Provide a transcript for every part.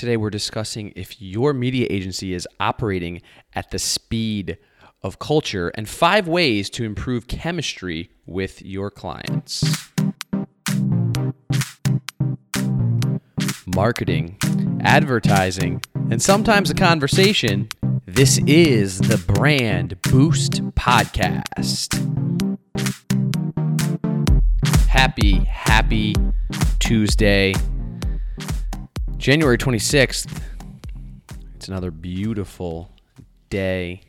Today, we're discussing if your media agency is operating at the speed of culture and five ways to improve chemistry with your clients. Marketing, advertising, and sometimes a conversation. This is the Brand Boost Podcast. Happy, happy Tuesday. January 26th. It's another beautiful day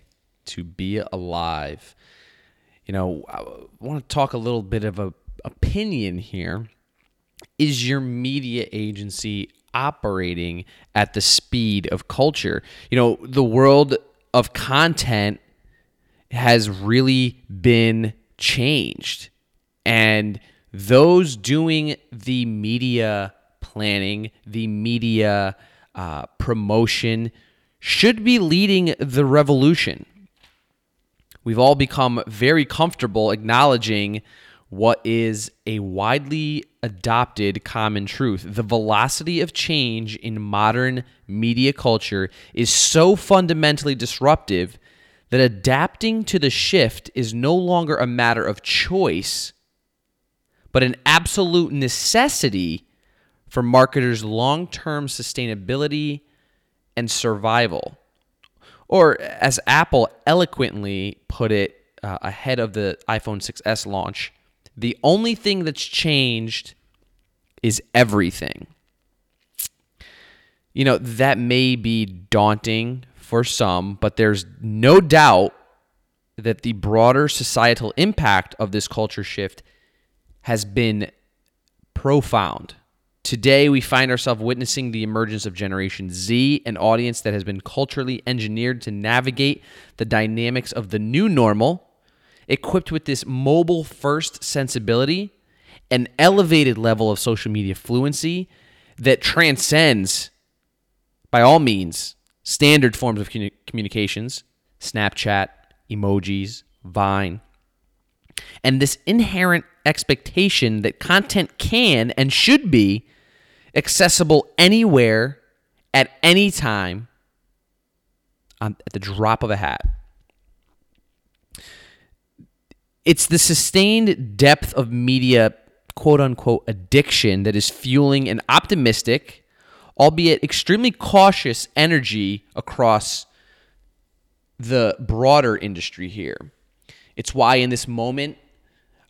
to be alive. You know, I want to talk a little bit of a opinion here. Is your media agency operating at the speed of culture? You know, the world of content has really been changed. And those doing the media planning, the media uh, promotion should be leading the revolution. We've all become very comfortable acknowledging what is a widely adopted common truth. The velocity of change in modern media culture is so fundamentally disruptive that adapting to the shift is no longer a matter of choice, but an absolute necessity for marketers' long term sustainability and survival. Or, as Apple eloquently put it uh, ahead of the iPhone 6S launch, the only thing that's changed is everything. You know, that may be daunting for some, but there's no doubt that the broader societal impact of this culture shift has been profound. Today, we find ourselves witnessing the emergence of Generation Z, an audience that has been culturally engineered to navigate the dynamics of the new normal, equipped with this mobile first sensibility, an elevated level of social media fluency that transcends, by all means, standard forms of communications Snapchat, emojis, Vine. And this inherent expectation that content can and should be accessible anywhere at any time at the drop of a hat. It's the sustained depth of media, quote unquote, addiction that is fueling an optimistic, albeit extremely cautious energy across the broader industry here. It's why, in this moment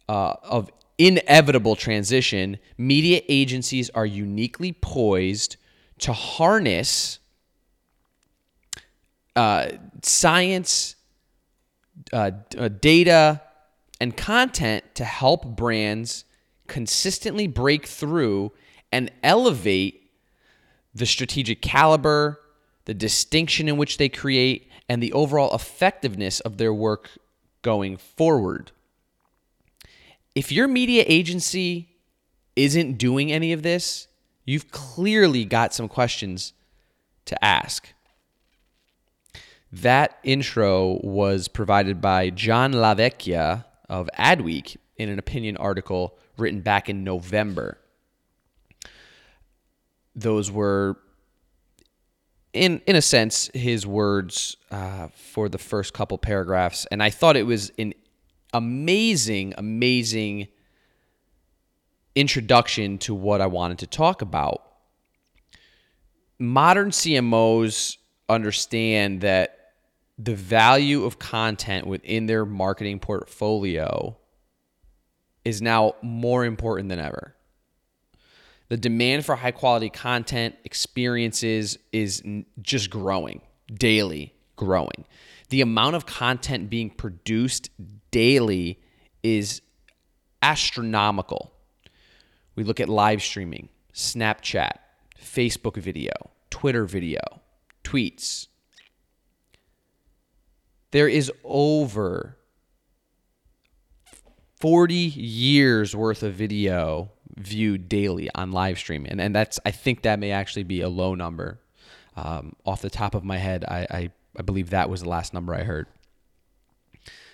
uh, of inevitable transition, media agencies are uniquely poised to harness uh, science, uh, uh, data, and content to help brands consistently break through and elevate the strategic caliber, the distinction in which they create, and the overall effectiveness of their work going forward if your media agency isn't doing any of this, you've clearly got some questions to ask. That intro was provided by John LaVecchia of Adweek in an opinion article written back in November. Those were, in in a sense, his words uh, for the first couple paragraphs, and I thought it was an amazing, amazing introduction to what I wanted to talk about. Modern CMOs understand that the value of content within their marketing portfolio is now more important than ever. The demand for high quality content experiences is just growing, daily growing. The amount of content being produced daily is astronomical. We look at live streaming, Snapchat, Facebook video, Twitter video, tweets. There is over 40 years worth of video viewed daily on live stream. And, and that's, I think that may actually be a low number. Um, off the top of my head, I, I, I believe that was the last number I heard.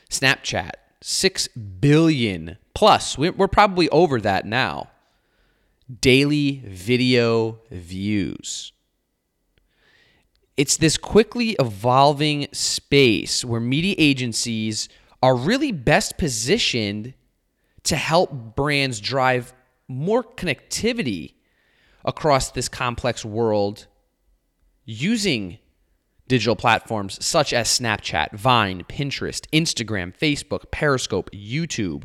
Snapchat, 6 billion plus. We're probably over that now. Daily video views. it's this quickly evolving space where media agencies are really best positioned to help brands drive more connectivity across this complex world using digital platforms such as Snapchat, Vine, Pinterest, Instagram, Facebook, Periscope, YouTube,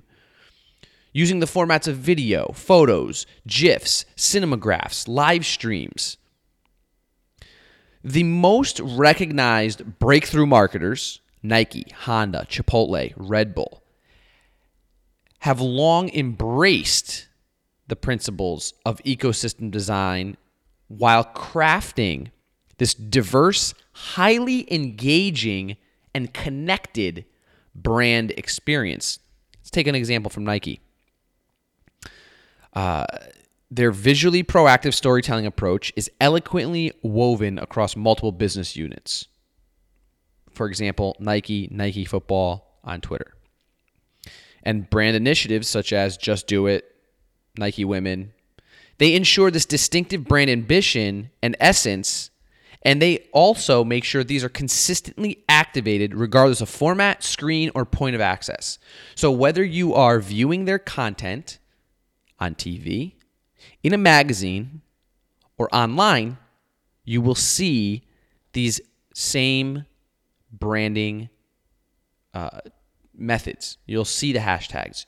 using the formats of video, photos, GIFs, cinemagraphs, live streams. The most recognized breakthrough marketers, Nike, Honda, Chipotle, Red Bull, have long embraced the principles of ecosystem design while crafting this diverse, highly engaging, and connected brand experience. Let's take an example from Nike. Uh, their visually proactive storytelling approach is eloquently woven across multiple business units. For example, Nike, Nike Football on Twitter. And brand initiatives such as Just Do It, Nike Women, they ensure this distinctive brand ambition and essence and they also make sure these are consistently activated regardless of format, screen, or point of access. So whether you are viewing their content on TV, in a magazine, or online, you will see these same branding uh, methods. You'll see the hashtags.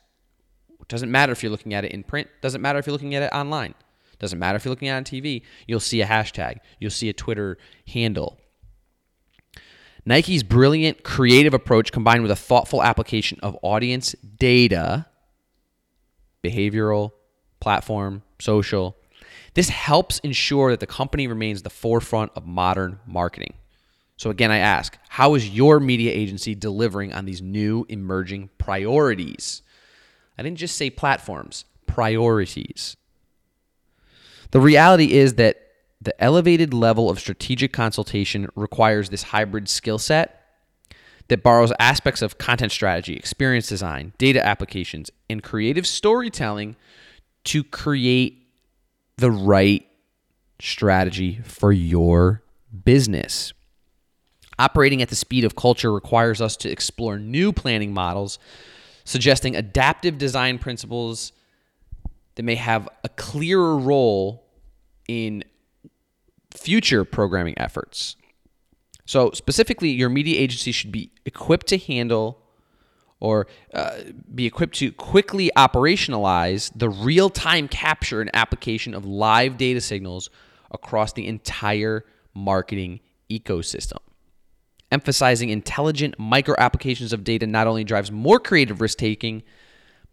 It doesn't matter if you're looking at it in print, doesn't matter if you're looking at it online. Doesn't matter if you're looking at it on TV, you'll see a hashtag, you'll see a Twitter handle. Nike's brilliant creative approach combined with a thoughtful application of audience data, behavioral, platform, social, this helps ensure that the company remains the forefront of modern marketing. So, again, I ask, how is your media agency delivering on these new emerging priorities? I didn't just say platforms, priorities. The reality is that the elevated level of strategic consultation requires this hybrid skill set that borrows aspects of content strategy, experience design, data applications, and creative storytelling to create the right strategy for your business. Operating at the speed of culture requires us to explore new planning models, suggesting adaptive design principles that may have a clearer role in future programming efforts. So, specifically, your media agency should be equipped to handle or uh, be equipped to quickly operationalize the real time capture and application of live data signals across the entire marketing ecosystem. Emphasizing intelligent micro applications of data not only drives more creative risk taking,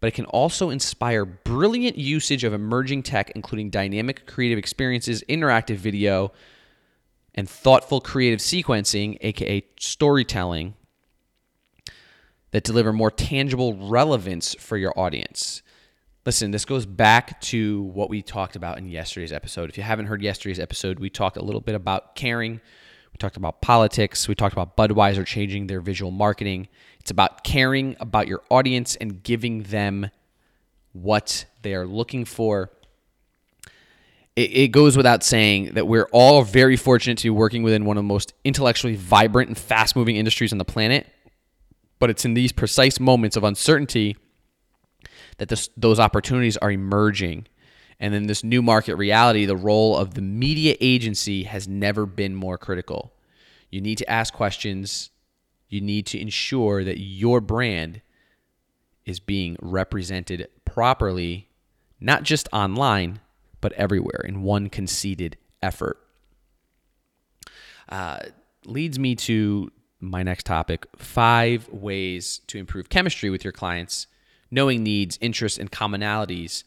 but it can also inspire brilliant usage of emerging tech, including dynamic creative experiences, interactive video, and thoughtful creative sequencing, aka storytelling, that deliver more tangible relevance for your audience. Listen, this goes back to what we talked about in yesterday's episode. If you haven't heard yesterday's episode, we talked a little bit about caring. Talked about politics. We talked about Budweiser changing their visual marketing. It's about caring about your audience and giving them what they are looking for. It, it goes without saying that we're all very fortunate to be working within one of the most intellectually vibrant and fast moving industries on the planet. But it's in these precise moments of uncertainty that this, those opportunities are emerging. And in this new market reality, the role of the media agency has never been more critical. You need to ask questions you need to ensure that your brand is being represented properly, not just online, but everywhere in one conceded effort. Uh, leads me to my next topic five ways to improve chemistry with your clients, knowing needs, interests, and commonalities,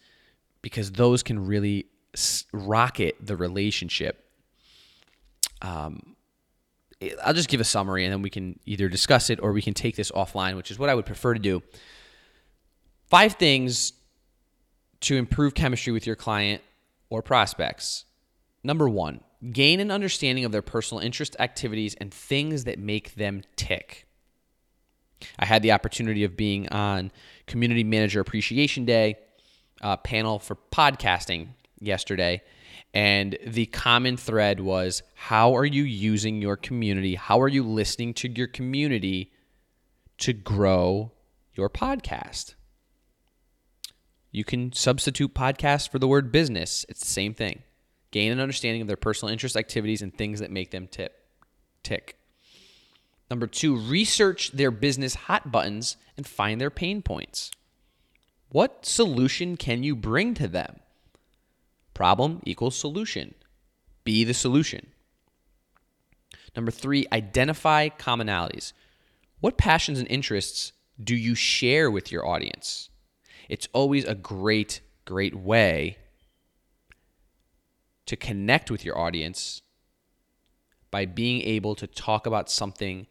because those can really rocket the relationship. Um, I'll just give a summary and then we can either discuss it or we can take this offline, which is what I would prefer to do. Five things to improve chemistry with your client or prospects. Number one, gain an understanding of their personal interest, activities, and things that make them tick. I had the opportunity of being on Community Manager Appreciation Day uh, panel for podcasting yesterday, And the common thread was how are you using your community? How are you listening to your community to grow your podcast? You can substitute podcast for the word business. It's the same thing. Gain an understanding of their personal interest, activities, and things that make them tip, tick. Number two, research their business hot buttons and find their pain points. What solution can you bring to them? Problem equals solution. Be the solution. Number three, identify commonalities. What passions and interests do you share with your audience? It's always a great, great way to connect with your audience by being able to talk about something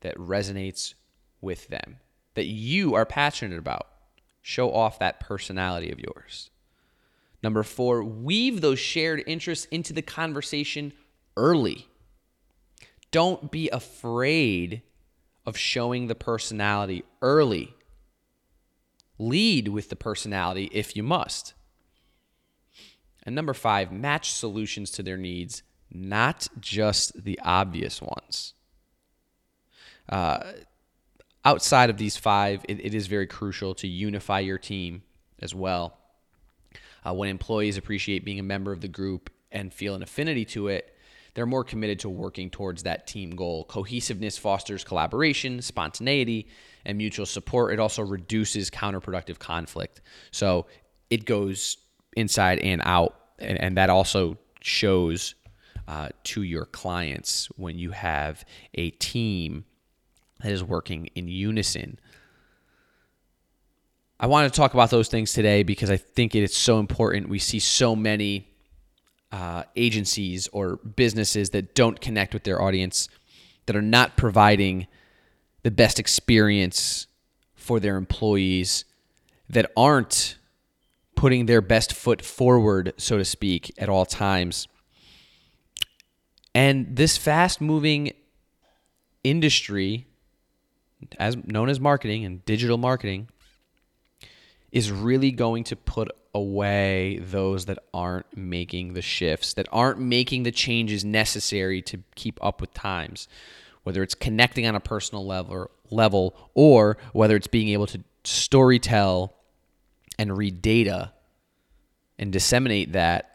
that resonates with them, that you are passionate about. Show off that personality of yours. Number four, weave those shared interests into the conversation early. Don't be afraid of showing the personality early. Lead with the personality if you must. And number five, match solutions to their needs, not just the obvious ones. Uh, outside of these five, it, it is very crucial to unify your team as well. Uh, when employees appreciate being a member of the group and feel an affinity to it, they're more committed to working towards that team goal. Cohesiveness fosters collaboration, spontaneity, and mutual support. It also reduces counterproductive conflict. So it goes inside and out. And, and that also shows uh, to your clients when you have a team that is working in unison. I want to talk about those things today because I think it is so important. We see so many uh, agencies or businesses that don't connect with their audience, that are not providing the best experience for their employees, that aren't putting their best foot forward, so to speak, at all times. And this fast moving industry, as known as marketing and digital marketing, is really going to put away those that aren't making the shifts, that aren't making the changes necessary to keep up with times, whether it's connecting on a personal level, level or whether it's being able to story tell and read data and disseminate that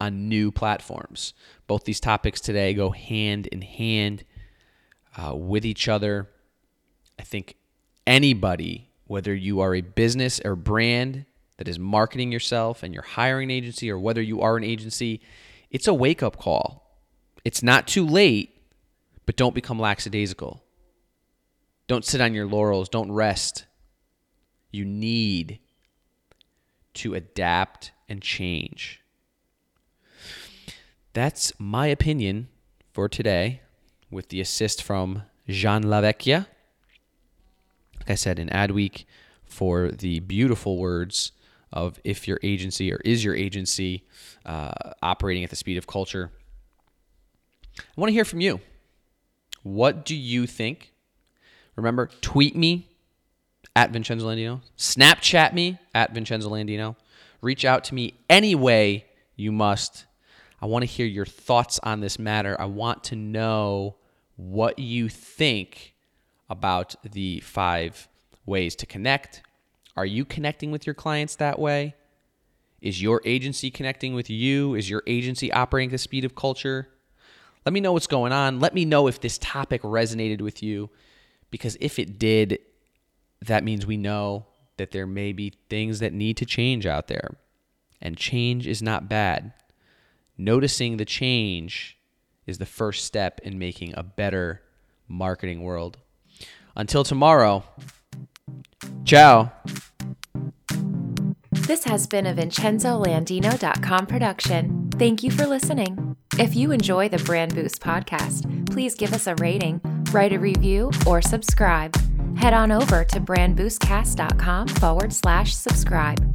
on new platforms. Both these topics today go hand in hand uh, with each other. I think anybody whether you are a business or brand that is marketing yourself and you're hiring an agency or whether you are an agency, it's a wake up call. It's not too late, but don't become lackadaisical. Don't sit on your laurels. Don't rest. You need to adapt and change. That's my opinion for today with the assist from John Lavecchia like I said, in Adweek for the beautiful words of if your agency or is your agency uh, operating at the speed of culture. I want to hear from you. What do you think? Remember, tweet me at Vincenzo Landino, Snapchat me at Vincenzo Landino, reach out to me any way you must. I want to hear your thoughts on this matter. I want to know what you think about the five ways to connect. Are you connecting with your clients that way? Is your agency connecting with you? Is your agency operating at the speed of culture? Let me know what's going on. Let me know if this topic resonated with you, because if it did, that means we know that there may be things that need to change out there. And change is not bad. Noticing the change is the first step in making a better marketing world. Until tomorrow, ciao. This has been a VincenzoLandino.com production. Thank you for listening. If you enjoy the Brand Boost podcast, please give us a rating, write a review, or subscribe. Head on over to brandboostcast.com forward slash subscribe.